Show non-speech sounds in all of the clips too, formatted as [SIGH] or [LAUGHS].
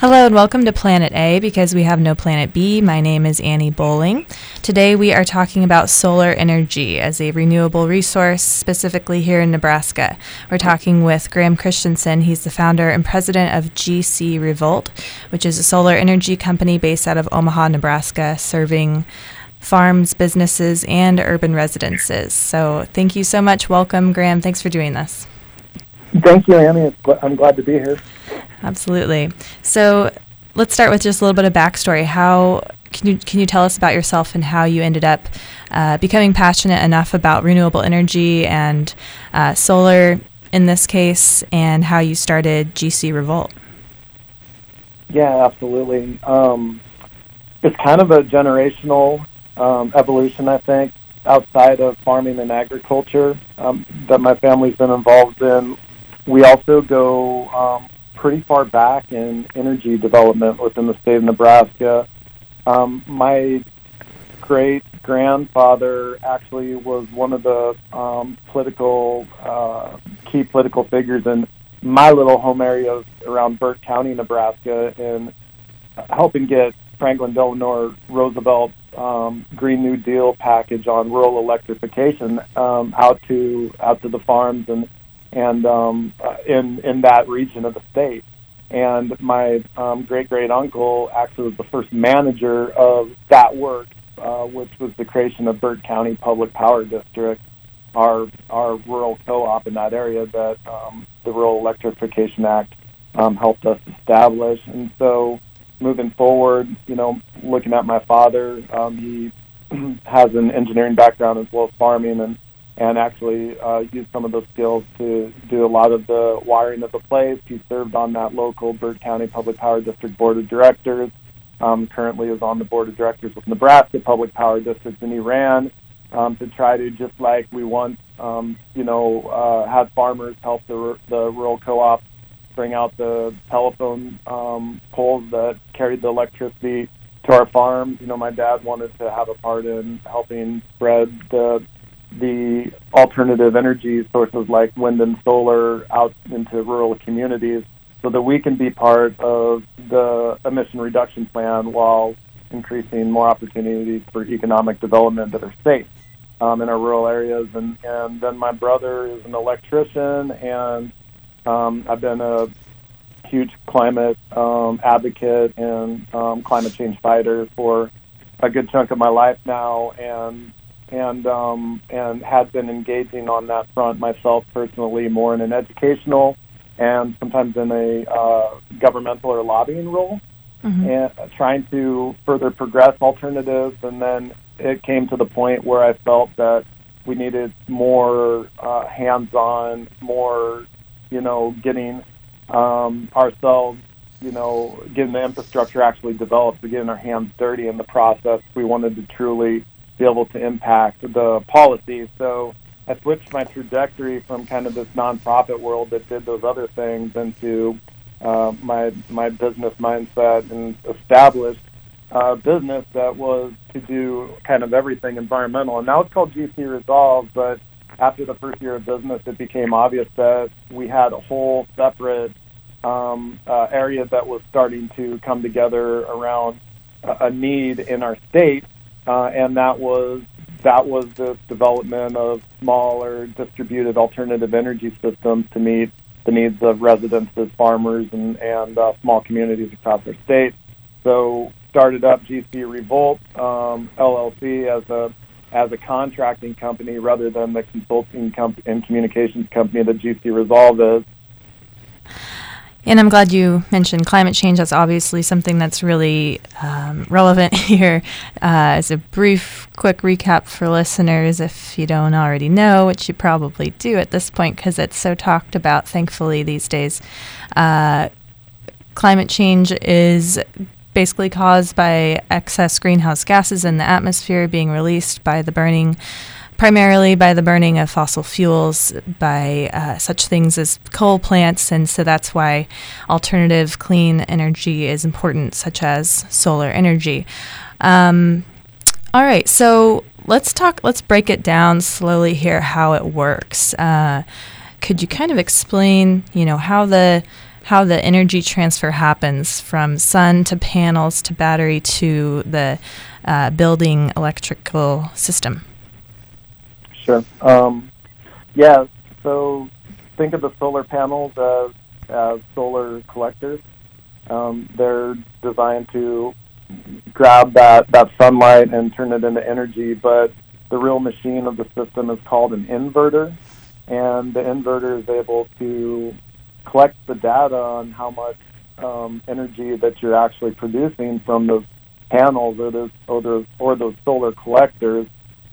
Hello and welcome to Planet A because we have no Planet B. My name is Annie Bowling. Today we are talking about solar energy as a renewable resource, specifically here in Nebraska. We're talking with Graham Christensen. He's the founder and president of GC Revolt, which is a solar energy company based out of Omaha, Nebraska, serving farms, businesses, and urban residences. So thank you so much. Welcome, Graham. Thanks for doing this. Thank you, Annie. I'm glad to be here. Absolutely. So let's start with just a little bit of backstory. How can you can you tell us about yourself and how you ended up uh, becoming passionate enough about renewable energy and uh, solar in this case, and how you started GC Revolt? Yeah, absolutely. Um, it's kind of a generational um, evolution, I think, outside of farming and agriculture um, that my family's been involved in. We also go um, pretty far back in energy development within the state of Nebraska. Um, my great grandfather actually was one of the um, political uh, key political figures in my little home area around Burt County, Nebraska, in helping get Franklin Delano Roosevelt um, Green New Deal package on rural electrification um, out to out to the farms and and um, uh, in in that region of the state. And my um, great great uncle actually was the first manager of that work, uh, which was the creation of Burt County Public Power District, our our rural co-op in that area that um, the Rural Electrification Act um, helped us establish. And so, moving forward, you know, looking at my father, um, he [CLEARS THROAT] has an engineering background as well as farming and and actually uh, used some of those skills to do a lot of the wiring of the place. He served on that local Burt County Public Power District Board of Directors. Um, currently is on the board of directors with Nebraska Public Power District, and he ran um, to try to just like we once, um, you know, uh, had farmers help the the rural co-op bring out the telephone um, poles that carried the electricity to our farms. You know, my dad wanted to have a part in helping spread the the alternative energy sources like wind and solar out into rural communities so that we can be part of the emission reduction plan while increasing more opportunities for economic development that are safe um, in our rural areas. And, and then my brother is an electrician, and um, I've been a huge climate um, advocate and um, climate change fighter for a good chunk of my life now. And and um, and had been engaging on that front myself personally, more in an educational and sometimes in a uh, governmental or lobbying role, mm-hmm. and uh, trying to further progress alternatives. And then it came to the point where I felt that we needed more uh, hands-on, more, you know, getting um, ourselves, you know, getting the infrastructure actually developed, getting our hands dirty in the process. We wanted to truly be able to impact the policy. So I switched my trajectory from kind of this nonprofit world that did those other things into uh, my my business mindset and established a business that was to do kind of everything environmental. And now it's called GC Resolve, but after the first year of business, it became obvious that we had a whole separate um, uh, area that was starting to come together around a, need in our state and that was that was the development of smaller distributed alternative energy systems to meet the needs of residences, farmers, and, and uh, small communities across our state. So started up GC Revolt um, LLC as a as a contracting company rather than the consulting comp- and communications company that GC Resolve is. And I'm glad you mentioned climate change. That's obviously something that's really um, relevant [LAUGHS] here. Uh, as a brief, quick recap for listeners, if you don't already know, which you probably do at this point because it's so talked about, thankfully, these days. Uh, climate change is basically caused by excess greenhouse gases in the atmosphere being released by the burning primarily by the burning of fossil fuels, by uh, such things as coal plants, and so that's why alternative clean energy is important, such as solar energy. Um, all right, so let's talk. Let's break it down slowly here. How it works. Uh, could you kind of explain, you know, how the how the energy transfer happens from sun to panels to battery to the uh, building electrical system. Sure. Um, yeah. So think of the solar panels as, as solar collectors. Um, they're designed to grab that, that sunlight and turn it into energy, but the real machine of the system is called an inverter, and the inverter is able to collect the data on how much um, energy that you're actually producing from those panels or those or those or those solar collectors.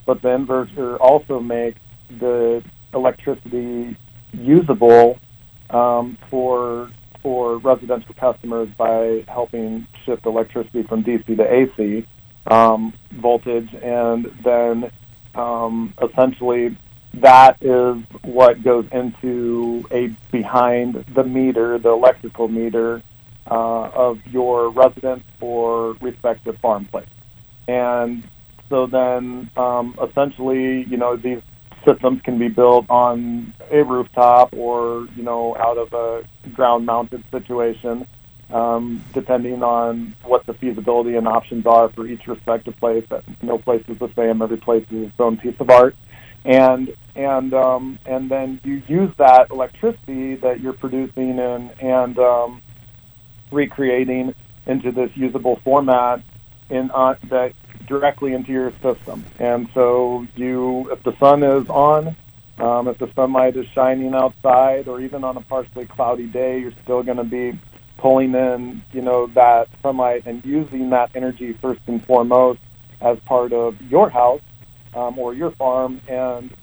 But the inverter also makes the electricity usable um, for for residential customers by helping shift electricity from DC to AC um, voltage, and then um, essentially that is what goes into a behind the meter, the electrical meter uh, of your residence or respective farm place. And so then um, essentially, you know, these systems can be built on a rooftop or, you know, out of a ground mounted situation, um, depending on what the feasibility and options are for each respective place. No place is the same. Every place is its own piece of art. And and um, and then you use that electricity that you're producing and and um, recreating into this usable format in uh, that directly into your system. And so you, if the sun is on, um, if the sunlight is shining outside, or even on a partially cloudy day, you're still going to be pulling in, you know, that sunlight and using that energy first and foremost as part of your house um, or your farm. And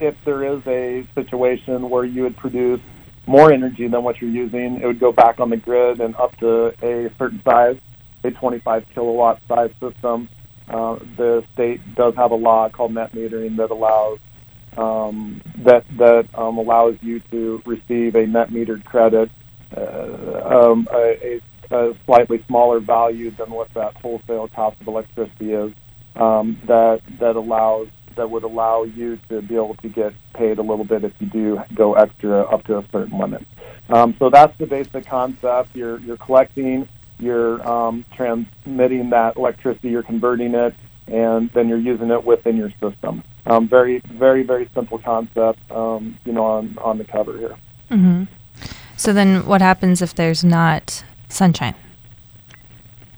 if there is a situation where you would produce more energy than what you're using, it would go back on the grid and up to a certain size, a 25 kilowatt size system uh, the state does have a law called net metering that allows um, that that um, allows you to receive a net metered credit, uh, um, a, a, slightly smaller value than what that wholesale cost of electricity is. Um, that that allows that would allow you to be able to get paid a little bit if you do go extra up to a certain limit. Um, so that's the basic concept. You're you're collecting you're um, transmitting that electricity, you're converting it, and then you're using it within your system. Um, very, very, very simple concept, um, you know, on, on the cover here. Mm-hmm. So then what happens if there's not sunshine?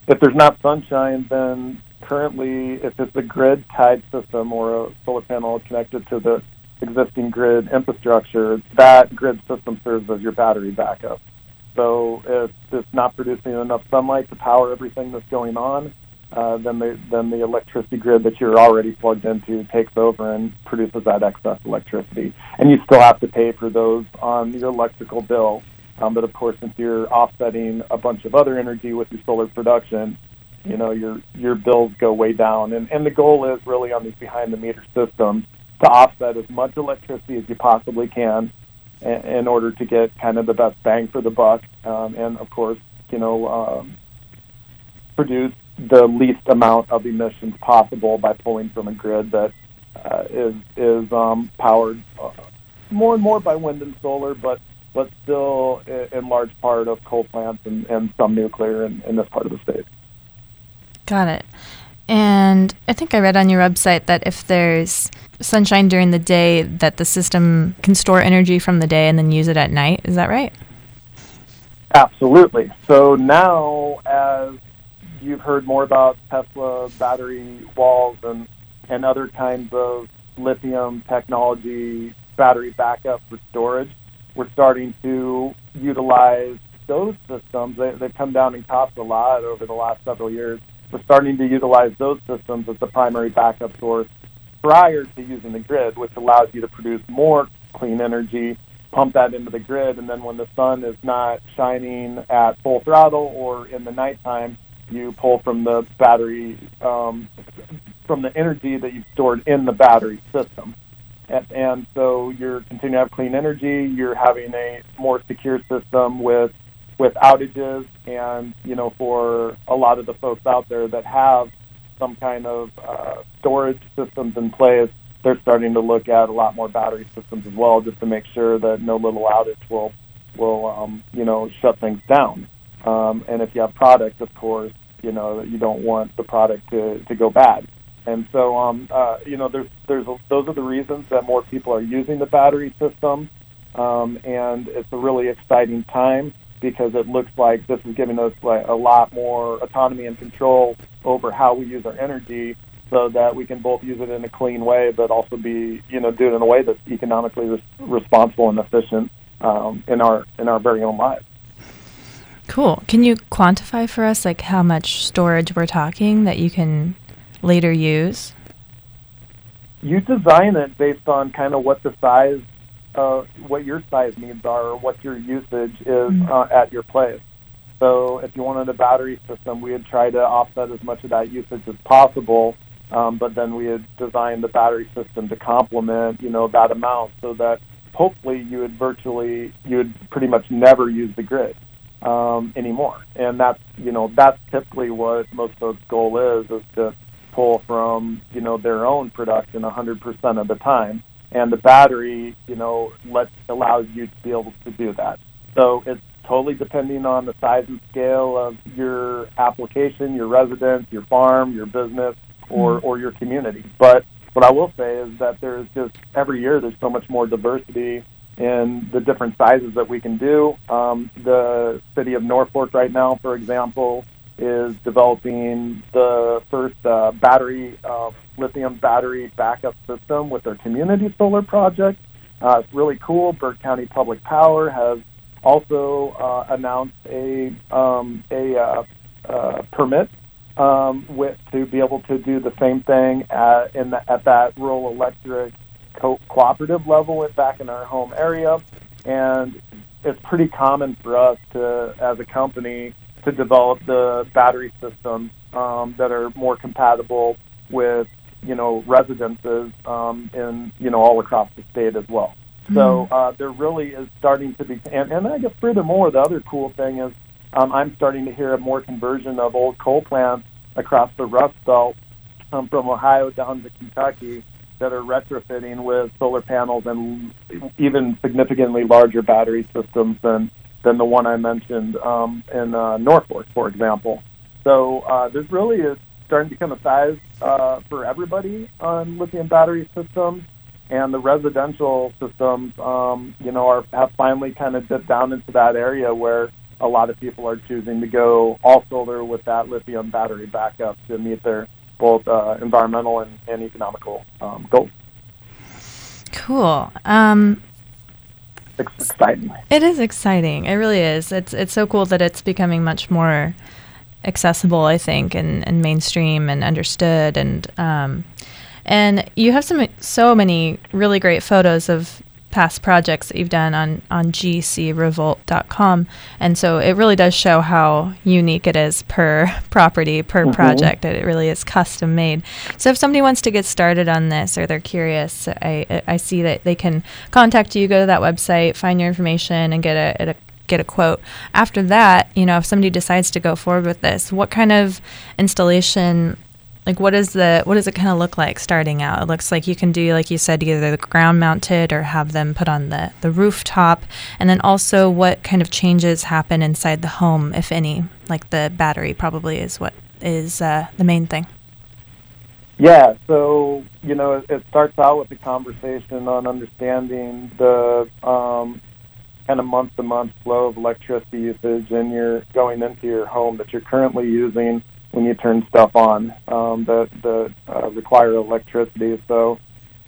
If there's not sunshine, then currently, if it's a grid tied system or a solar panel connected to the existing grid infrastructure, that grid system serves as your battery backup. So if it's not producing enough sunlight to power everything that's going on, uh, then the then the electricity grid that you're already plugged into takes over and produces that excess electricity. And you still have to pay for those on your electrical bill. Um, but of course, since you're offsetting a bunch of other energy with your solar production, you know your your bills go way down. And and the goal is really on these behind the meter systems to offset as much electricity as you possibly can in order to get kind of the best bang for the buck, um, and of course, you know, um, produce the least amount of emissions possible by pulling from a grid that uh, is is um, powered uh, more and more by wind and solar, but but still in large part of coal plants and, and some nuclear in, in this part of the state. Got it. And I think I read on your website that if there's sunshine during the day, that the system can store energy from the day and then use it at night. Is that right? Absolutely. So now, as you've heard more about Tesla battery walls and, and other kinds of lithium technology battery backup for storage, we're starting to utilize those systems. They, they've come down in cost a lot over the last several years we're starting to utilize those systems as the primary backup source prior to using the grid, which allows you to produce more clean energy, pump that into the grid, and then when the sun is not shining at full throttle or in the nighttime, you pull from the battery, um, from the energy that you've stored in the battery system. And, and so you're continuing to have clean energy, you're having a more secure system with with outages and you know for a lot of the folks out there that have some kind of uh, storage systems in place they're starting to look at a lot more battery systems as well just to make sure that no little outage will will um, you know shut things down. Um, and if you have product, of course, you know you don't want the product to, to go bad. And so, um, uh, you know, there's there's those are the reasons that more people are using the battery system, um, and it's a really exciting time because it looks like this is giving us like a lot more autonomy and control over how we use our energy, so that we can both use it in a clean way, but also be you know do it in a way that's economically res- responsible and efficient um, in our in our very own lives. Cool. Can you quantify for us like how much storage we're talking that you can later use? You design it based on kind of what the size, uh, what your size needs are, or what your usage is mm-hmm. uh, at your place. So if you wanted a battery system, we would try to offset as much of that usage as possible. Um, but then we had designed the battery system to complement, you know, that amount so that hopefully you would virtually, you would pretty much never use the grid um, anymore. And that's, you know, that's typically what most folks' goal is, is to pull from you know their own production 100% of the time, and the battery you know let allows you to be able to do that. So it's totally depending on the size and scale of your application, your residence, your farm, your business, or mm-hmm. or your community. But what I will say is that there's just every year there's so much more diversity in the different sizes that we can do. Um, the city of Norfolk right now, for example, is developing the first uh, battery, uh, lithium battery backup system with their community solar project. Uh, it's really cool. Burt County Public Power has also uh, announced a um, a uh, uh, permit um, with to be able to do the same thing at, in the, at that rural electric co- cooperative level with, back in our home area, and it's pretty common for us to, as a company, to develop the battery systems um, that are more compatible with you know residences um, in you know all across the state as well. Mm-hmm. So uh, there really is starting to be, and, and I guess furthermore, the other cool thing is um, I'm starting to hear a more conversion of old coal plants across the Rust Belt um, from Ohio down to Kentucky that are retrofitting with solar panels and even significantly larger battery systems than than the one I mentioned um, in uh, Norfolk, for example. So uh, this really is starting to become a size uh, for everybody on lithium battery systems, and the residential systems, um, you know, are have finally kind of dipped down into that area where a lot of people are choosing to go all solar with that lithium battery backup to meet their both uh, environmental and, and economical um, goals. Cool. Um, it's exciting. It is exciting. It really is. It's it's so cool that it's becoming much more accessible, I think, and, and mainstream and understood. And um, and you have some so many really great photos of past projects that you've done on on gcrevolt.com and so it really does show how unique it is per [LAUGHS] property per mm-hmm. project it really is custom made so if somebody wants to get started on this or they're curious i i see that they can contact you go to that website find your information and get a, a get a quote. After that, you know, if somebody decides to go forward with this, what kind of installation like what is the what does it kind of look like starting out? It looks like you can do like you said either the ground mounted or have them put on the the rooftop. And then also what kind of changes happen inside the home if any? Like the battery probably is what is uh, the main thing. Yeah so you know it, it starts out with a conversation on understanding the um, kind of month to month flow of electricity usage and you're going into your home that you're currently using when you turn stuff on um, that that uh, require electricity. So,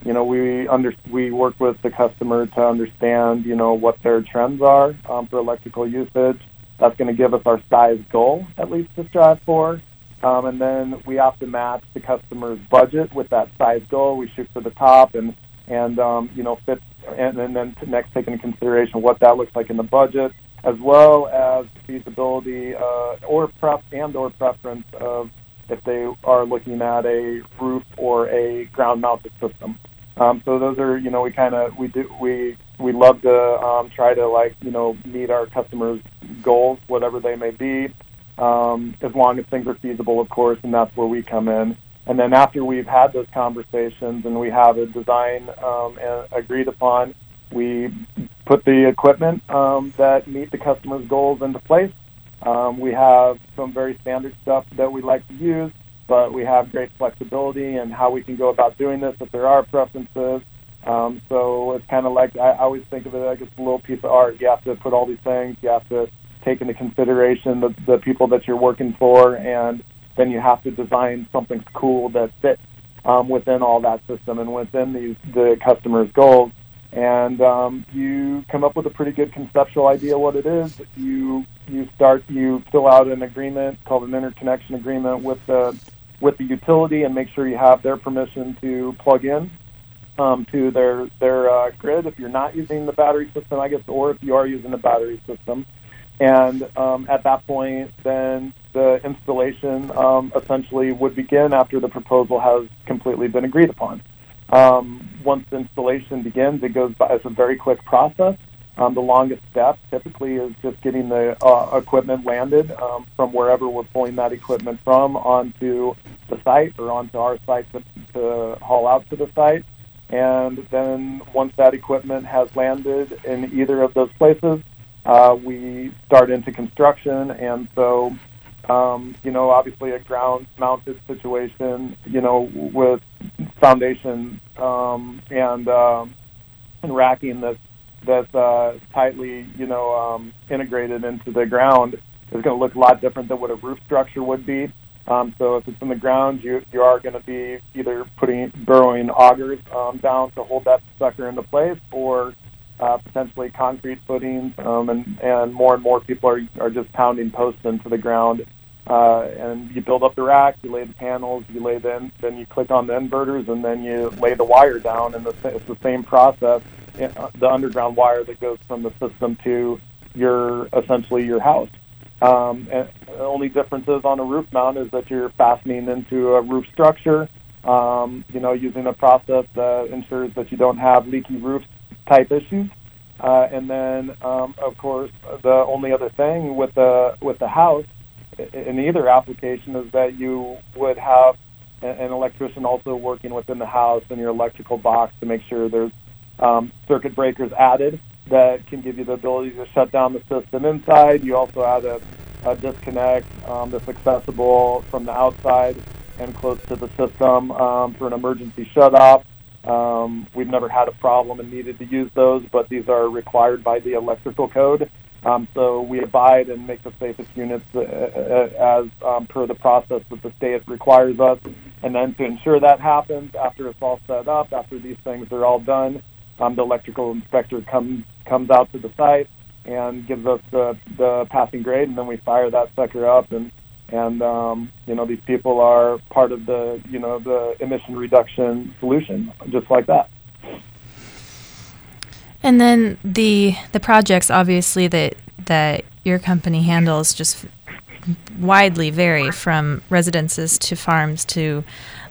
you know, we under we work with the customer to understand, you know, what their trends are um, for electrical usage. That's going to give us our size goal, at least to strive for. Um, and then we have to match the customer's budget with that size goal. We shoot for the top and and um, you know fit and, and then next take into consideration what that looks like in the budget as well as feasibility uh, or pref and or preference of if they are looking at a roof or a ground mounted system. Um, so those are, you know, we kind of we do we we love to um, try to like you know meet our customers' goals, whatever they may be, um, as long as things are feasible, of course, and that's where we come in. And then after we've had those conversations and we have a design um, agreed upon, we put the equipment um, that meet the customer's goals into place. Um, we have some very standard stuff that we like to use, but we have great flexibility in how we can go about doing this if there are preferences. Um, so it's kind of like I always think of it like it's a little piece of art. You have to put all these things. You have to take into consideration the, the people that you're working for, and then you have to design something cool that fits um, within all that system and within these the customer's goals. And um, you come up with a pretty good conceptual idea what it is. You you start you fill out an agreement called an interconnection agreement with the with the utility and make sure you have their permission to plug in um, to their their uh, grid if you're not using the battery system, I guess, or if you are using the battery system. And um, at that point, then the installation um, essentially would begin after the proposal has completely been agreed upon. Um, once the installation begins, it goes by, it's a very quick process. Um, the longest step typically is just getting the uh, equipment landed um, from wherever we're pulling that equipment from onto the site or onto our site to, to haul out to the site. And then once that equipment has landed in either of those places, uh, we start into construction. And so, um, you know, obviously a ground mounted situation, you know, with foundation um, and, um, and racking that's, that's uh, tightly, you know, um, integrated into the ground is going to look a lot different than what a roof structure would be. Um, so if it's in the ground, you you are going to be either putting burrowing augers um, down to hold that sucker into place, or uh, potentially concrete footings, um, and and more and more people are are just pounding posts into the ground. Uh, and you build up the rack, you lay the panels, you lay then then you click on the inverters, and then you lay the wire down, and the, it's the same process. Uh, the underground wire that goes from the system to your essentially your house. Um, and the only differences on a roof mount is that you're fastening into a roof structure, um, you know, using a process that ensures that you don't have leaky roof type issues. Uh, and then, um, of course, the only other thing with the with the house in either application is that you would have an electrician also working within the house in your electrical box to make sure there's um, circuit breakers added that can give you the ability to shut down the system inside. You also add a, a disconnect um, that's accessible from the outside and close to the system um, for an emergency shut off. Um, we've never had a problem and needed to use those, but these are required by the electrical code. Um, so we abide and make the safest units uh, uh, as um, per the process that the state requires us. And then to ensure that happens, after it's all set up, after these things are all done, um, the electrical inspector comes comes out to the site and gives us the, the passing grade, and then we fire that sucker up, and and um, you know these people are part of the you know the emission reduction solution, just like that. And then the the projects, obviously that that your company handles, just widely vary from residences to farms to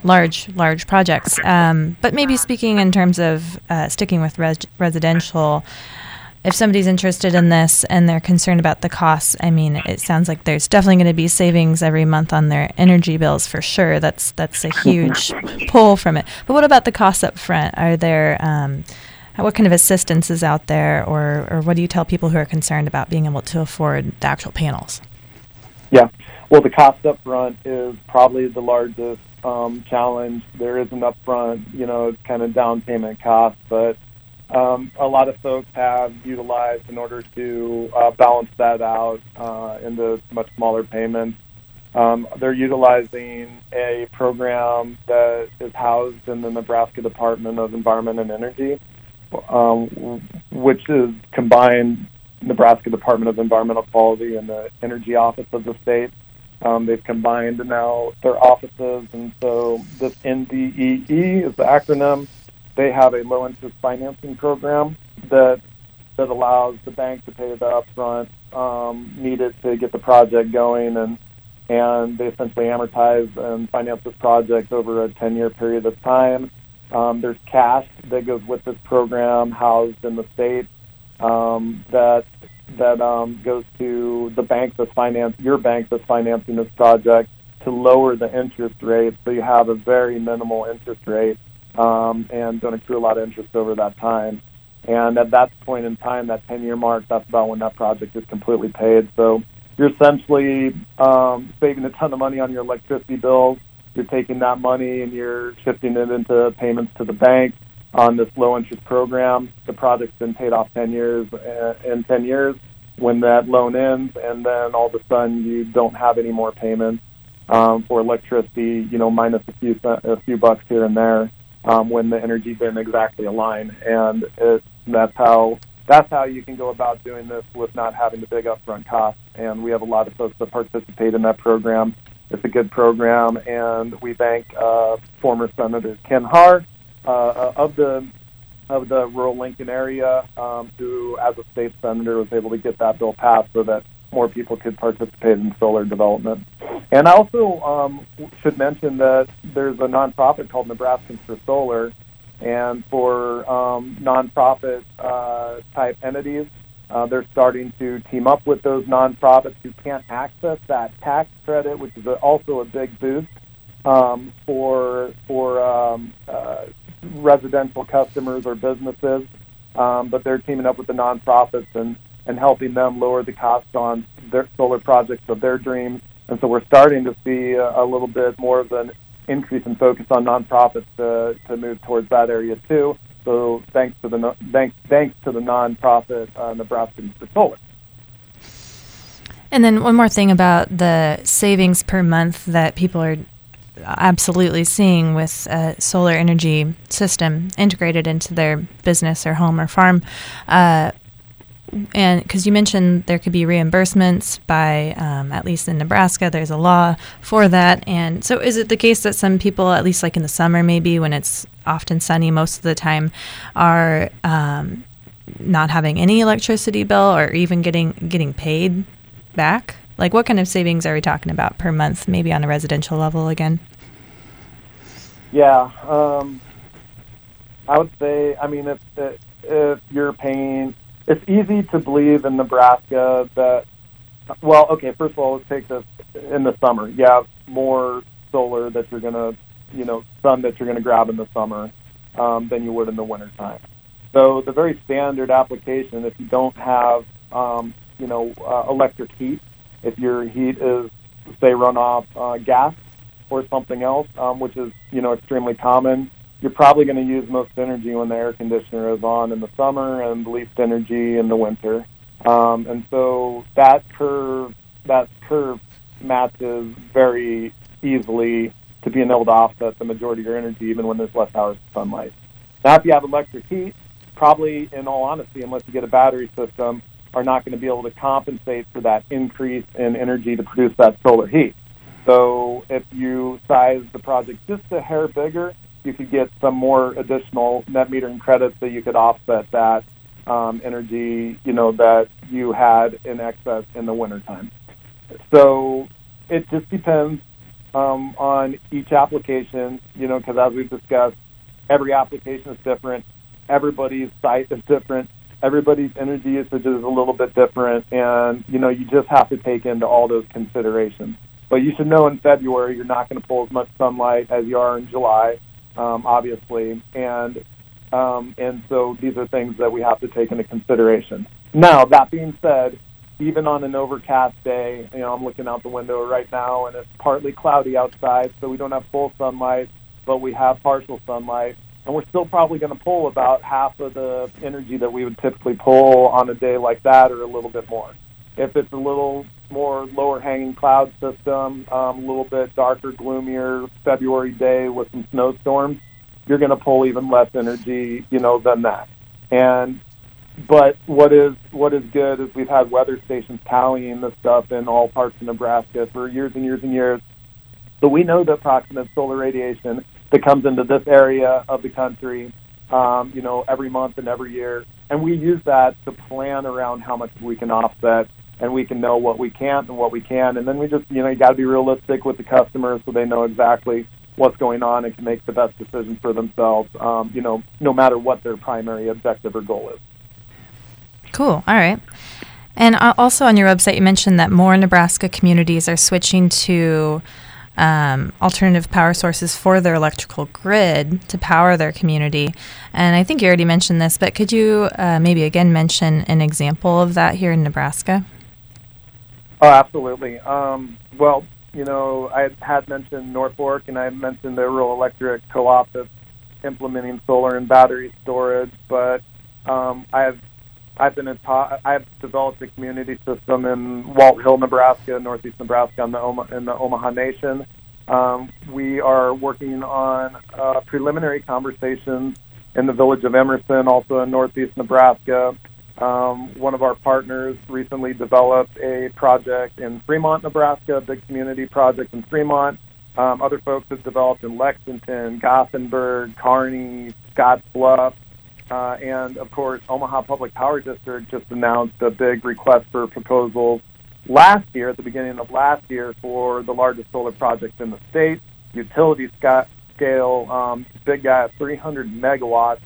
large large projects. Um, but maybe speaking in terms of uh, sticking with res- residential, if somebody's interested in this and they're concerned about the costs, I mean, it sounds like there's definitely going to be savings every month on their energy bills for sure. That's that's a huge pull from it. But what about the costs up front? Are there um, what kind of assistance is out there, or or what do you tell people who are concerned about being able to afford the actual panels? Yeah, well, the cost up front is probably the largest um, challenge. There is an upfront, you know, kind of down payment cost, but um, a lot of folks have utilized in order to uh, balance that out uh, into much smaller payments. Um, they're utilizing a program that is housed in the Nebraska Department of Environment and Energy, um, which is combined Nebraska Department of Environmental Quality and the Energy Office of the state. Um, they've combined now their offices, and so this NDEE is the acronym. They have a low interest financing program that that allows the bank to pay the upfront um, needed to get the project going, and and they essentially amortize and finance this project over a 10-year period of time. Um, there's cash that goes with this program housed in the state um, that that um, goes to the bank that's finance your bank that's financing this project to lower the interest rate, so you have a very minimal interest rate um, and don't accrue a lot of interest over that time. And at that point in time, that 10-year mark, that's about when that project is completely paid. So you're essentially um, saving a ton of money on your electricity bills. You're taking that money and you're shifting it into payments to the bank on this low interest program. The project's been paid off 10 years uh, in 10 years when that loan ends, and then all of a sudden you don't have any more payments um, for electricity, you know, minus a few a few bucks here and there um, when the energy didn't exactly align, and it, that's how that's how you can go about doing this with not having the big upfront costs. And we have a lot of folks that participate in that program. It's a good program, and we thank uh, former Senator Ken Haar uh, uh, of the of the rural Lincoln area, um, who, as a state senator, was able to get that bill passed so that more people could participate in solar development. And I also um, should mention that there's a nonprofit called Nebraskans for Solar, and for um, nonprofit uh, type entities, uh, they're starting to team up with those nonprofits who can't access that tax credit, which is also a big boost um, for for um, uh, residential customers or businesses. Um, but they're teaming up with the nonprofits and and helping them lower the cost on their solar projects of their dreams. And so we're starting to see a, a little bit more of an increase in focus on nonprofits to, to move towards that area too. So thanks to the thanks thanks to the nonprofit uh, Nebraska for Solar. And then one more thing about the savings per month that people are absolutely seeing with a solar energy system integrated into their business or home or farm. Uh, and because you mentioned there could be reimbursements by um, at least in nebraska there's a law for that. And so is it the case that some people at least like in the summer maybe when it's often sunny most of the time are um, not having any electricity bill or even getting getting paid back? Like what kind of savings are we talking about per month maybe on a residential level again? Yeah um, i would say i mean if if you're paying it's easy to believe in Nebraska that, well, okay, first of all, let's take this in the summer. You have more solar that you're going to, you know, sun that you're going to grab in the summer um, than you would in the wintertime. So the very standard application, if you don't have, um, you know, uh, electric heat, if your heat is, say, run off uh, gas or something else, um, which is, you know, extremely common, you're probably going to use most energy when the air conditioner is on in the summer and least energy in the winter. Um, and so that curve, that curve matches very easily to being able to offset the majority of your energy even when there's less hours of sunlight. Now, if you have electric heat, probably, in all honesty, unless you get a battery system, are not going to be able to compensate for that increase in energy to produce that solar heat. So if you size the project just a hair bigger, you could get some more additional net metering credits that you could offset that um, energy, you know, that you had in excess in the wintertime. So it just depends um, on each application, you know, because as we've discussed, every application is different. Everybody's site is different. Everybody's energy usage is a little bit different, and you know, you just have to take into all those considerations. But you should know in February you're not going to pull as much sunlight as you are in July um, obviously, and um, and so these are things that we have to take into consideration. Now, that being said, even on an overcast day, you know, I'm looking out the window right now, and it's partly cloudy outside, so we don't have full sunlight, but we have partial sunlight, and we're still probably going to pull about half of the energy that we would typically pull on a day like that, or a little bit more. If it's a little more lower hanging cloud system, um, a little bit darker, gloomier February day with some snowstorms, you're going to pull even less energy, you know, than that. And but what is what is good is we've had weather stations tallying this stuff in all parts of Nebraska for years and years and years. So we know the approximate solar radiation that comes into this area of the country, um, you know, every month and every year, and we use that to plan around how much we can offset and we can know what we can't and what we can. And then we just, you know, you got to be realistic with the customers so they know exactly what's going on and can make the best decision for themselves, um, you know, no matter what their primary objective or goal is. Cool. All right. And uh, also on your website, you mentioned that more Nebraska communities are switching to um, alternative power sources for their electrical grid to power their community. And I think you already mentioned this, but could you uh, maybe again mention an example of that here in Nebraska? Oh, absolutely. Um, well, you know, I had mentioned Norfolk, and I mentioned the rural electric co-op that's implementing solar and battery storage. But um, I've I've been ta- I've developed a community system in Walthill, Nebraska, northeast Nebraska, in the Oma- in the Omaha Nation. Um, we are working on uh, preliminary conversations in the village of Emerson, also in northeast Nebraska, um, one of our partners recently developed a project in Fremont, Nebraska, a big community project in Fremont. Um, other folks have developed in Lexington, Gothenburg, Kearney, Scottsbluff, uh, and of course, Omaha Public Power District just announced a big request for proposals last year, at the beginning of last year, for the largest solar project in the state, utility scale, um, big guy, 300 megawatts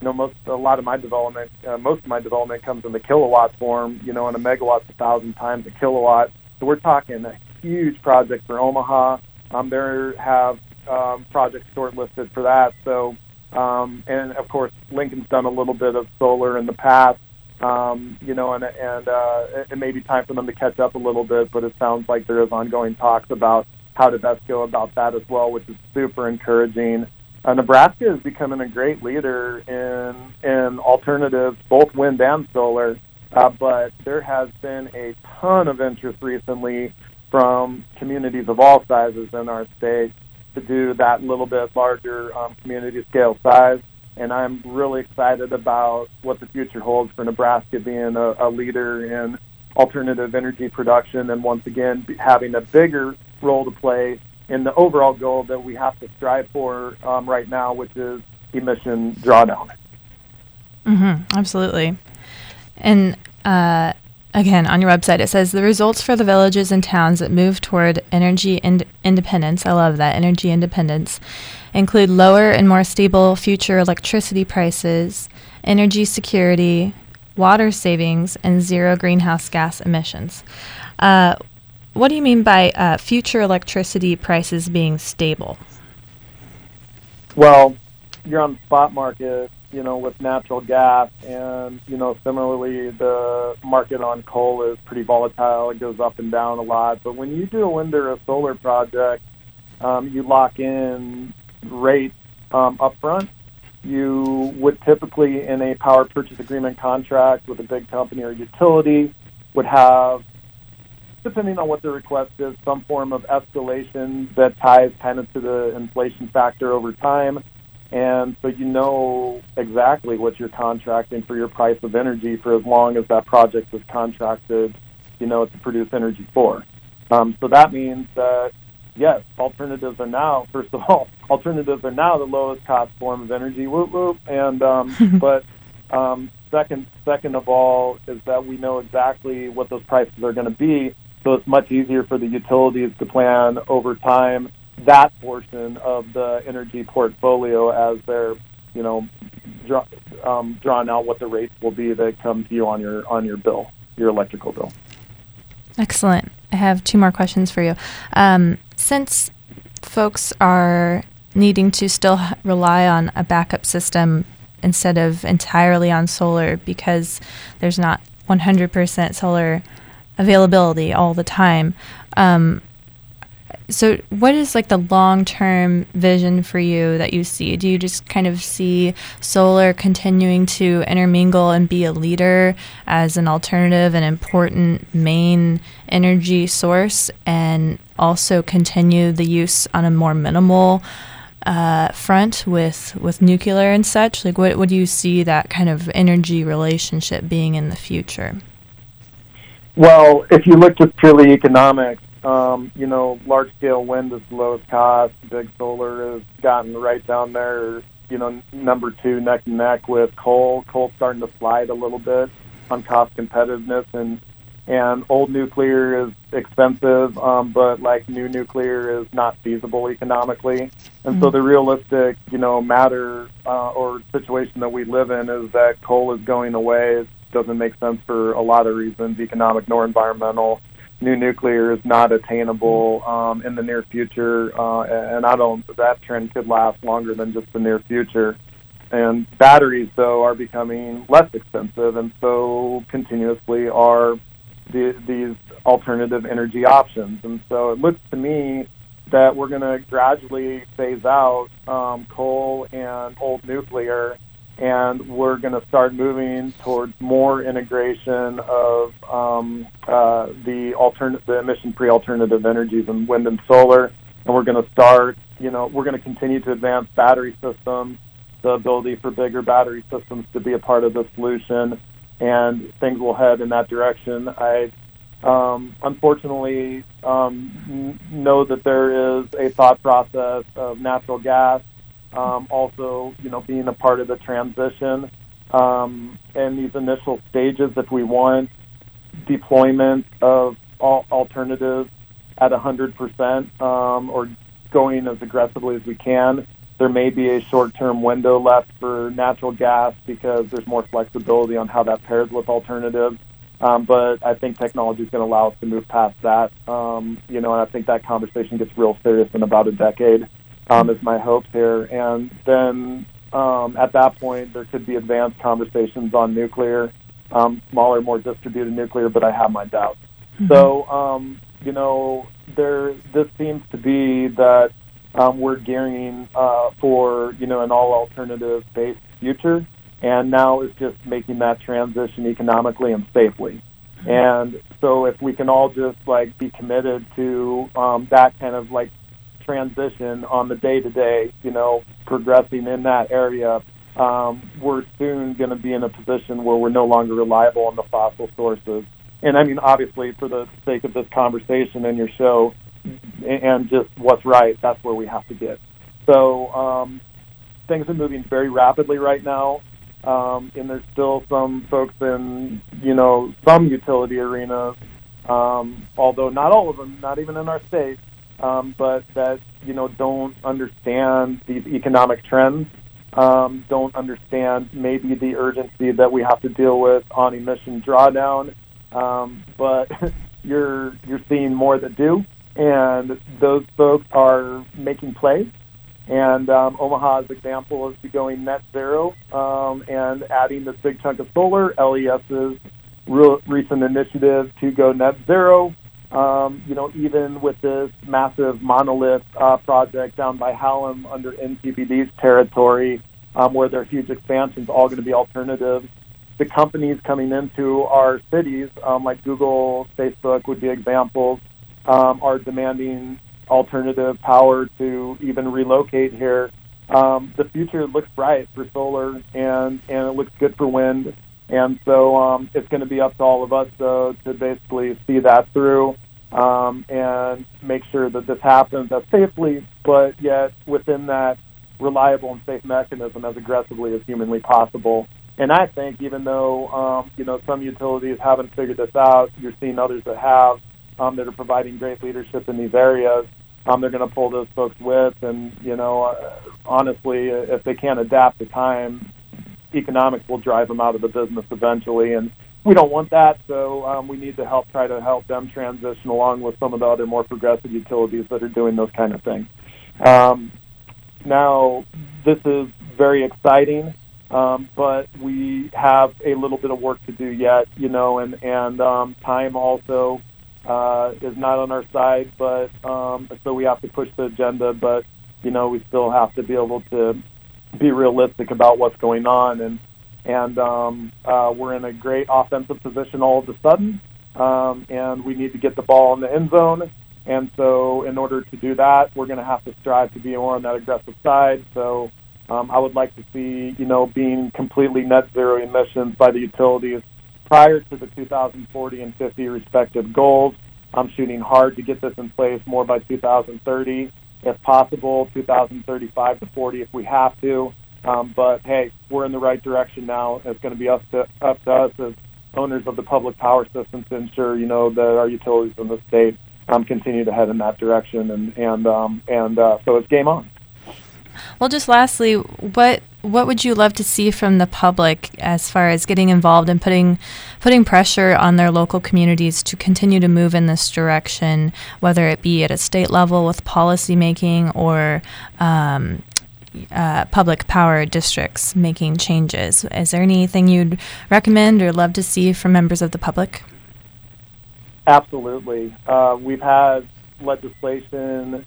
you know, most a lot of my development, uh, most of my development comes in the kilowatt form. You know, and a megawatt's a thousand times a kilowatt. So we're talking a huge project for Omaha. Um, there have um, projects shortlisted for that. So, um, and of course, Lincoln's done a little bit of solar in the past. Um, you know, and and uh, it may be time for them to catch up a little bit. But it sounds like there is ongoing talks about how to best go about that as well, which is super encouraging uh, Nebraska is becoming a great leader in in alternatives, both wind and solar. Uh, but there has been a ton of interest recently from communities of all sizes in our state to do that little bit larger um, community scale size. And I'm really excited about what the future holds for Nebraska being a, a leader in alternative energy production and once again having a bigger role to play in the overall goal that we have to strive for um, right now, which is emission drawdown. Mm-hmm, absolutely. And uh, again, on your website, it says the results for the villages and towns that move toward energy ind- independence, I love that, energy independence, include lower and more stable future electricity prices, energy security, water savings, and zero greenhouse gas emissions. Uh, what do you mean by uh, future electricity prices being stable? Well, you're on the spot market, you know, with natural gas, and you know, similarly, the market on coal is pretty volatile. It goes up and down a lot. But when you do a wind or a solar project, um, you lock in rates um, upfront. You would typically, in a power purchase agreement contract with a big company or utility, would have depending on what the request is, some form of escalation that ties kind of to the inflation factor over time. And so you know exactly what you're contracting for your price of energy for as long as that project is contracted, you know, to produce energy for. Um, so that means that, yes, alternatives are now, first of all, [LAUGHS] alternatives are now the lowest cost form of energy, whoop, whoop. And, um, [LAUGHS] but um, second, second of all is that we know exactly what those prices are going to be so it's much easier for the utilities to plan over time that portion of the energy portfolio as they're, you know, draw, um, drawn out what the rates will be that come to you on your on your bill, your electrical bill. Excellent. I have two more questions for you. Um, since folks are needing to still rely on a backup system instead of entirely on solar because there's not 100% solar availability all the time. Um, so, what is like the long term vision for you that you see? Do you just kind of see solar continuing to intermingle and be a leader as an alternative and important main energy source, and also continue the use on a more minimal uh, front with with nuclear and such? Like, what, what do you see that kind of energy relationship being in the future? Well, if you look just purely economics, um, you know, large scale wind is the lowest cost. Big solar has gotten right down there, you know, number two neck and neck with coal. Coal's starting to slide a little bit on cost competitiveness and and old nuclear is expensive, um, but like new nuclear is not feasible economically. And mm-hmm. so the realistic, you know, matter uh, or situation that we live in is that coal is going away doesn't make sense for a lot of reasons, economic nor environmental. new nuclear is not attainable um, in the near future, uh, and I don't. That trend could last longer than just the near future. And batteries, though, are becoming less expensive, and so continuously are the, these alternative energy options. And so it looks to me that we're going to gradually phase out um, coal and old nuclear and we're going to start moving towards more integration of um, uh, the alternate, the emission-free alternative energies and wind and solar. And we're going to start, you know, we're going to continue to advance battery systems, the ability for bigger battery systems to be a part of the solution, and things will head in that direction. I um, unfortunately um, know that there is a thought process of natural gas um, also, you know, being a part of the transition um, and these initial stages, if we want deployment of all alternatives at 100% um, or going as aggressively as we can, there may be a short-term window left for natural gas because there's more flexibility on how that pairs with alternatives. Um, but I think technology is going to allow us to move past that. Um, you know, and I think that conversation gets real serious in about a decade um, is my hope here. And then um, at that point, there could be advanced conversations on nuclear, um, smaller, more distributed nuclear, but I have my doubts. Mm-hmm. So, um, you know, there this seems to be that um, we're gearing uh, for you know an all alternative based future, and now it's just making that transition economically and safely. Mm-hmm. And so, if we can all just like be committed to um, that kind of like transition on the day to day, you know, progressing in that area, um, we're soon going to be in a position where we're no longer reliable on the fossil sources. And I mean, obviously, for the sake of this conversation and your show, and just what's right, that's where we have to get. So um, things are moving very rapidly right now. Um, and there's still some folks in, you know, some utility arenas, um, although not all of them, not even in our state, um, but that you know don't understand these economic trends, um, don't understand maybe the urgency that we have to deal with on emission drawdown. Um, but [LAUGHS] you're you're seeing more that do, and those folks are making plays. And um, Omaha's example is going net zero um, and adding this big chunk of solar. LES's real, recent initiative to go net zero um, you know, even with this massive monolith uh, project down by Hallam under NPPD's territory, um, where there are huge expansions, all going to be alternatives. The companies coming into our cities, um, like Google, Facebook, would be examples, um, are demanding alternative power to even relocate here. Um, the future looks bright for solar, and and it looks good for wind. And so um, it's going to be up to all of us, though, to basically see that through um, and make sure that this happens as safely, but yet within that reliable and safe mechanism as aggressively as humanly possible. And I think even though um, you know some utilities haven't figured this out, you're seeing others that have um, that are providing great leadership in these areas. Um, they're going to pull those folks with, and you know, uh, honestly, if they can't adapt to time, economics will drive them out of the business eventually. And we don't want that, so um, we need to help try to help them transition along with some of the other more progressive utilities that are doing those kind of things. Um, now, this is very exciting, um, but we have a little bit of work to do yet, you know, and and um, time also uh, is not on our side, but um, so we have to push the agenda, but you know, we still have to be able to be realistic about what's going on and and um, uh, we're in a great offensive position all of a sudden, um, and we need to get the ball in the end zone. And so, in order to do that, we're going to have to strive to be more on that aggressive side. So, um, I would like to see, you know, being completely net zero emissions by the utilities prior to the 2040 and 50 respective goals. I'm shooting hard to get this in place more by 2030, if possible, 2035 to 40 if we have to. Um, but hey, we're in the right direction now. It's going to be up to, up to us as owners of the public power system to ensure, you know, that our utilities in the state um, continue to head in that direction. And and um, and uh, so it's game on. Well, just lastly, what what would you love to see from the public as far as getting involved and putting putting pressure on their local communities to continue to move in this direction, whether it be at a state level with policy making or um, uh, public power districts making changes. Is there anything you'd recommend or love to see from members of the public? Absolutely. Uh, we've had legislation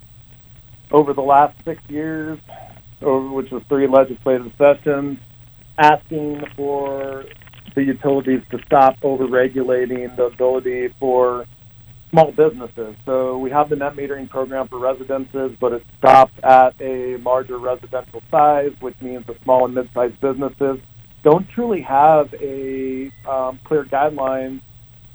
over the last six years, over which was three legislative sessions, asking for the utilities to stop over-regulating the ability for small businesses. So we have the net metering program for residences, but it stops at a larger residential size, which means the small and mid-sized businesses don't truly have a um, clear guideline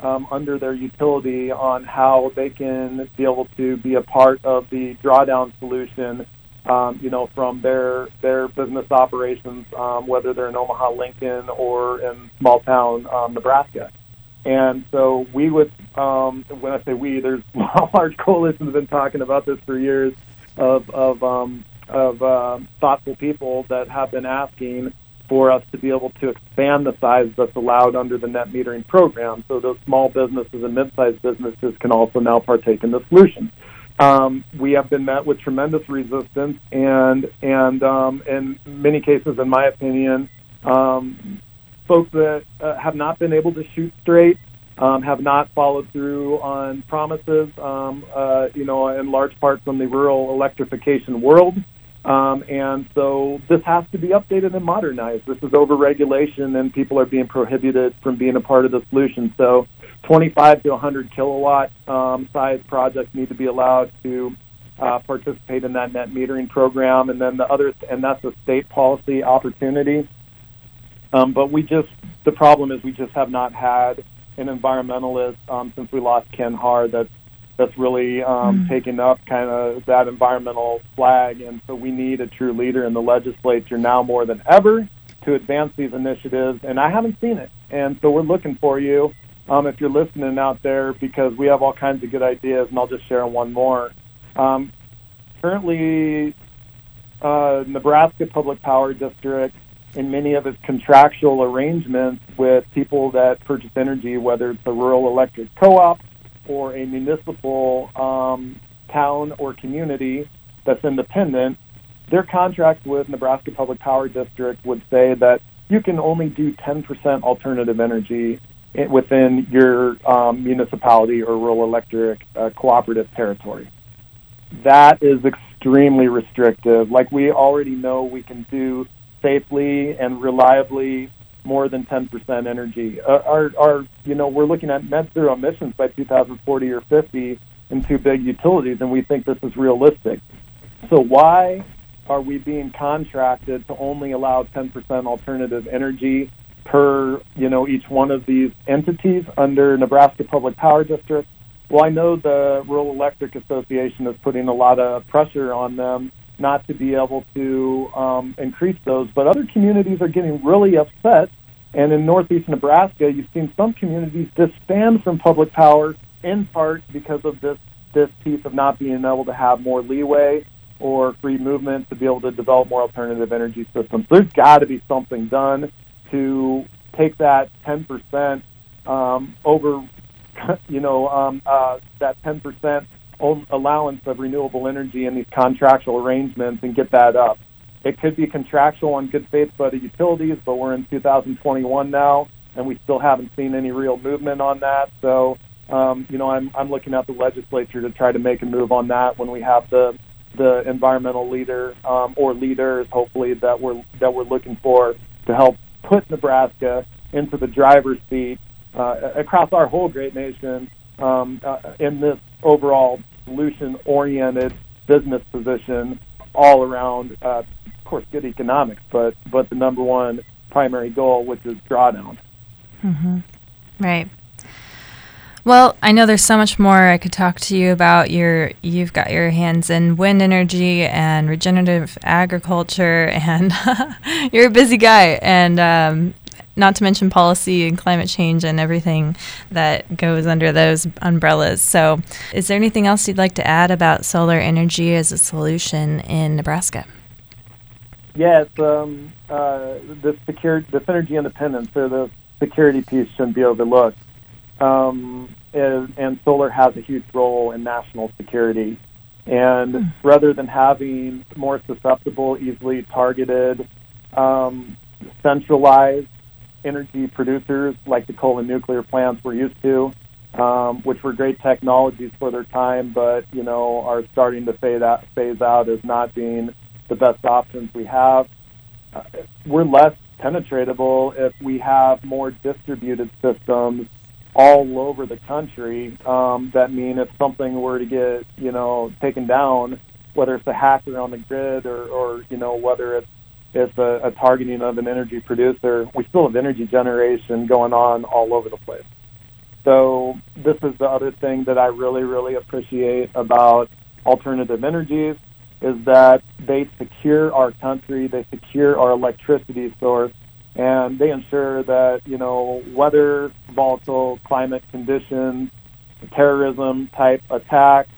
um, under their utility on how they can be able to be a part of the drawdown solution. Um, you know, from their their business operations, um, whether they're in Omaha, Lincoln, or in small town um, Nebraska. And so we would, um, when I say we, there's a [LAUGHS] large coalitions have been talking about this for years of of um, of uh, thoughtful people that have been asking for us to be able to expand the size that's allowed under the net metering program. So those small businesses and mid-sized businesses can also now partake in the solution. Um, we have been met with tremendous resistance, and and um, in many cases, in my opinion, um, folks that uh, have not been able to shoot straight, um, have not followed through on promises, um, uh, you know, in large part from the rural electrification world. Um, and so this has to be updated and modernized. This is over-regulation, and people are being prohibited from being a part of the solution. So 25 to 100 kilowatt um, size projects need to be allowed to uh, participate in that net metering program. And then the other, and that's a state policy opportunity. Um, but we just, the problem is we just have not had an environmentalist um, since we lost Ken Haar that's that's really um, mm. taking up kind of that environmental flag. And so we need a true leader in the legislature now more than ever to advance these initiatives. And I haven't seen it. And so we're looking for you um, if you're listening out there because we have all kinds of good ideas. And I'll just share one more. Um, currently, uh, Nebraska Public Power District in many of its contractual arrangements with people that purchase energy, whether it's a rural electric co-op or a municipal um, town or community that's independent, their contract with Nebraska Public Power District would say that you can only do 10% alternative energy within your um, municipality or rural electric uh, cooperative territory. That is extremely restrictive. Like we already know we can do safely and reliably more than 10% energy. Uh, our, our, you know, we're looking at net zero emissions by 2040 or 50 in two big utilities, and we think this is realistic. So why are we being contracted to only allow 10% alternative energy per, you know, each one of these entities under Nebraska Public Power District? Well, I know the Rural Electric Association is putting a lot of pressure on them not to be able to um, increase those. But other communities are getting really upset. And in northeast Nebraska, you've seen some communities disband from public power in part because of this this piece of not being able to have more leeway or free movement to be able to develop more alternative energy systems. There's got to be something done to take that 10% um, over, [LAUGHS] you know, um, uh, that 10% allowance of renewable energy in these contractual arrangements and get that up. It could be contractual on good faith by the utilities, but we're in 2021 now, and we still haven't seen any real movement on that. So, um, you know, I'm I'm looking at the legislature to try to make a move on that when we have the the environmental leader um, or leaders, hopefully that we're that we're looking for to help put Nebraska into the driver's seat uh, across our whole great nation um, uh, in this overall solution-oriented business position all around, uh, of course, good economics, but but the number one primary goal, which is drawdown. Mm-hmm. Right. Well, I know there's so much more I could talk to you about. Your you've got your hands in wind energy and regenerative agriculture, and [LAUGHS] you're a busy guy. And um, not to mention policy and climate change and everything that goes under those umbrellas. So, is there anything else you'd like to add about solar energy as a solution in Nebraska? Yes, um, uh, the secure, this energy independence or the security piece shouldn't be overlooked. Um, and, and solar has a huge role in national security. And mm. rather than having more susceptible, easily targeted, um, centralized energy producers like the coal and nuclear plants we're used to, um, which were great technologies for their time, but you know are starting to fade out, phase out as not being the best options we have. Uh, we're less penetratable if we have more distributed systems all over the country. Um, that mean if something were to get you know taken down, whether it's a hacker on the grid or, or you know whether it's it's a, a targeting of an energy producer, we still have energy generation going on all over the place. So this is the other thing that I really, really appreciate about alternative energies is that they secure our country, they secure our electricity source, and they ensure that, you know, weather, volatile climate conditions, terrorism type attacks,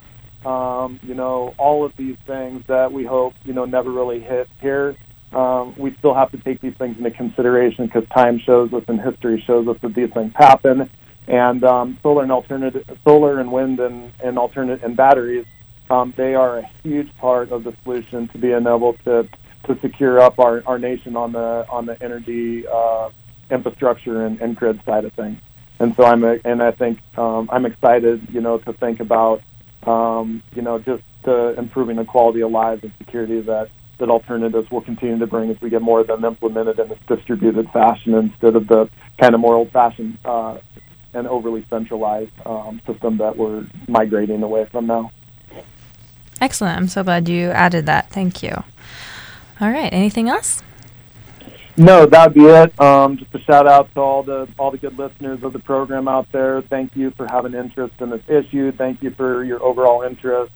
um, you know, all of these things that we hope, you know, never really hit here. Um, we still have to take these things into consideration because time shows us and history shows us that these things happen. And um, solar and alternative, solar and wind and, and alternate and batteries um, they are a huge part of the solution to being able to to secure up our, our nation on the on the energy uh, infrastructure and, and grid side of things. And so I'm a, and I think um, I'm excited, you know, to think about um, you know just uh, improving the quality of lives and security of that that alternatives will continue to bring as we get more of them implemented in this distributed fashion instead of the kind of more old-fashioned uh, and overly centralized um, system that we're migrating away from now. Excellent. I'm so glad you added that. Thank you. All right. Anything else? No, that'd be it. Um, just a shout out to all the all the good listeners of the program out there. Thank you for having interest in this issue. Thank you for your overall interest.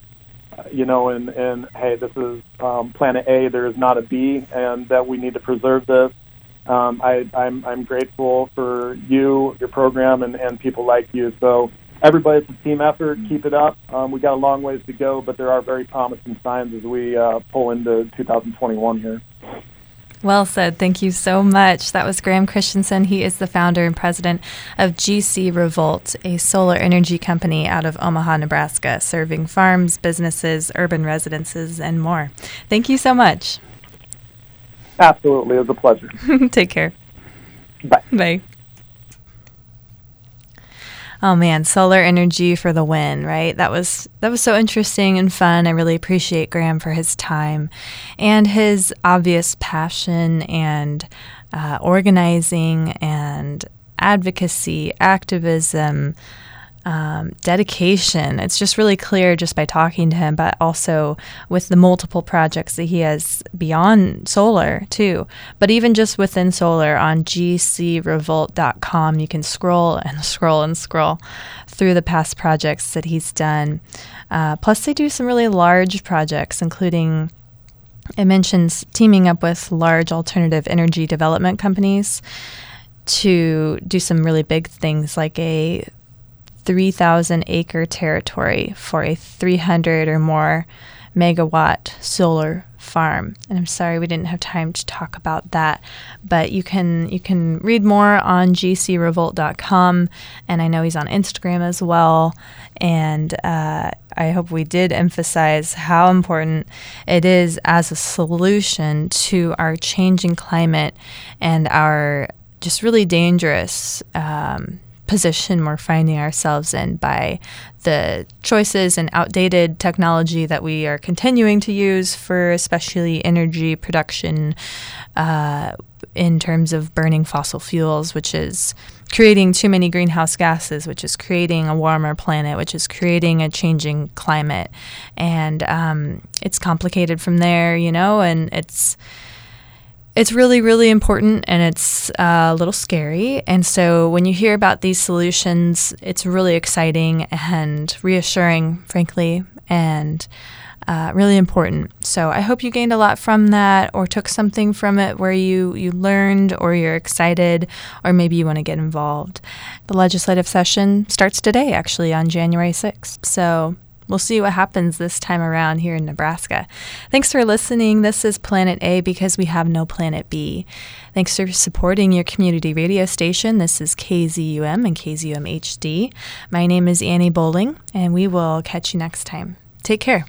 You know, and and hey, this is um, Planet A. There is not a B, and that we need to preserve this. Um, I, I'm I'm grateful for you, your program, and and people like you. So everybody, it's a team effort. Keep it up. Um, we got a long ways to go, but there are very promising signs as we uh, pull into 2021 here. Well said. Thank you so much. That was Graham Christensen. He is the founder and president of GC Revolt, a solar energy company out of Omaha, Nebraska, serving farms, businesses, urban residences, and more. Thank you so much. Absolutely. It was a pleasure. [LAUGHS] Take care. Bye. Bye. Oh man, solar energy for the win, right? That was that was so interesting and fun. I really appreciate Graham for his time and his obvious passion and uh, organizing and advocacy, activism, um, dedication. It's just really clear just by talking to him, but also with the multiple projects that he has beyond solar, too. But even just within solar on gcrevolt.com, you can scroll and scroll and scroll through the past projects that he's done. Uh, plus, they do some really large projects, including it mentions teaming up with large alternative energy development companies to do some really big things like a 3,000 acre territory for a 300 or more megawatt solar farm. And I'm sorry we didn't have time to talk about that, but you can you can read more on gcrevolt.com, and I know he's on Instagram as well. And uh, I hope we did emphasize how important it is as a solution to our changing climate and our just really dangerous um, position we're finding ourselves in by the choices and outdated technology that we are continuing to use for especially energy production uh, in terms of burning fossil fuels, which is creating too many greenhouse gases, which is creating a warmer planet, which is creating a changing climate. And um, it's complicated from there, you know, and it's it's really, really important and it's uh, a little scary. And so when you hear about these solutions, it's really exciting and reassuring, frankly, and uh, really important. So I hope you gained a lot from that or took something from it where you, you learned or you're excited or maybe you want to get involved. The legislative session starts today, actually, on January 6th. So we'll see what happens this time around here in Nebraska. Thanks for listening. This is Planet A because we have no Planet B. Thanks for supporting your community radio station. This is KZUM and KZUM HD. My name is Annie Bowling, and we will catch you next time. Take care.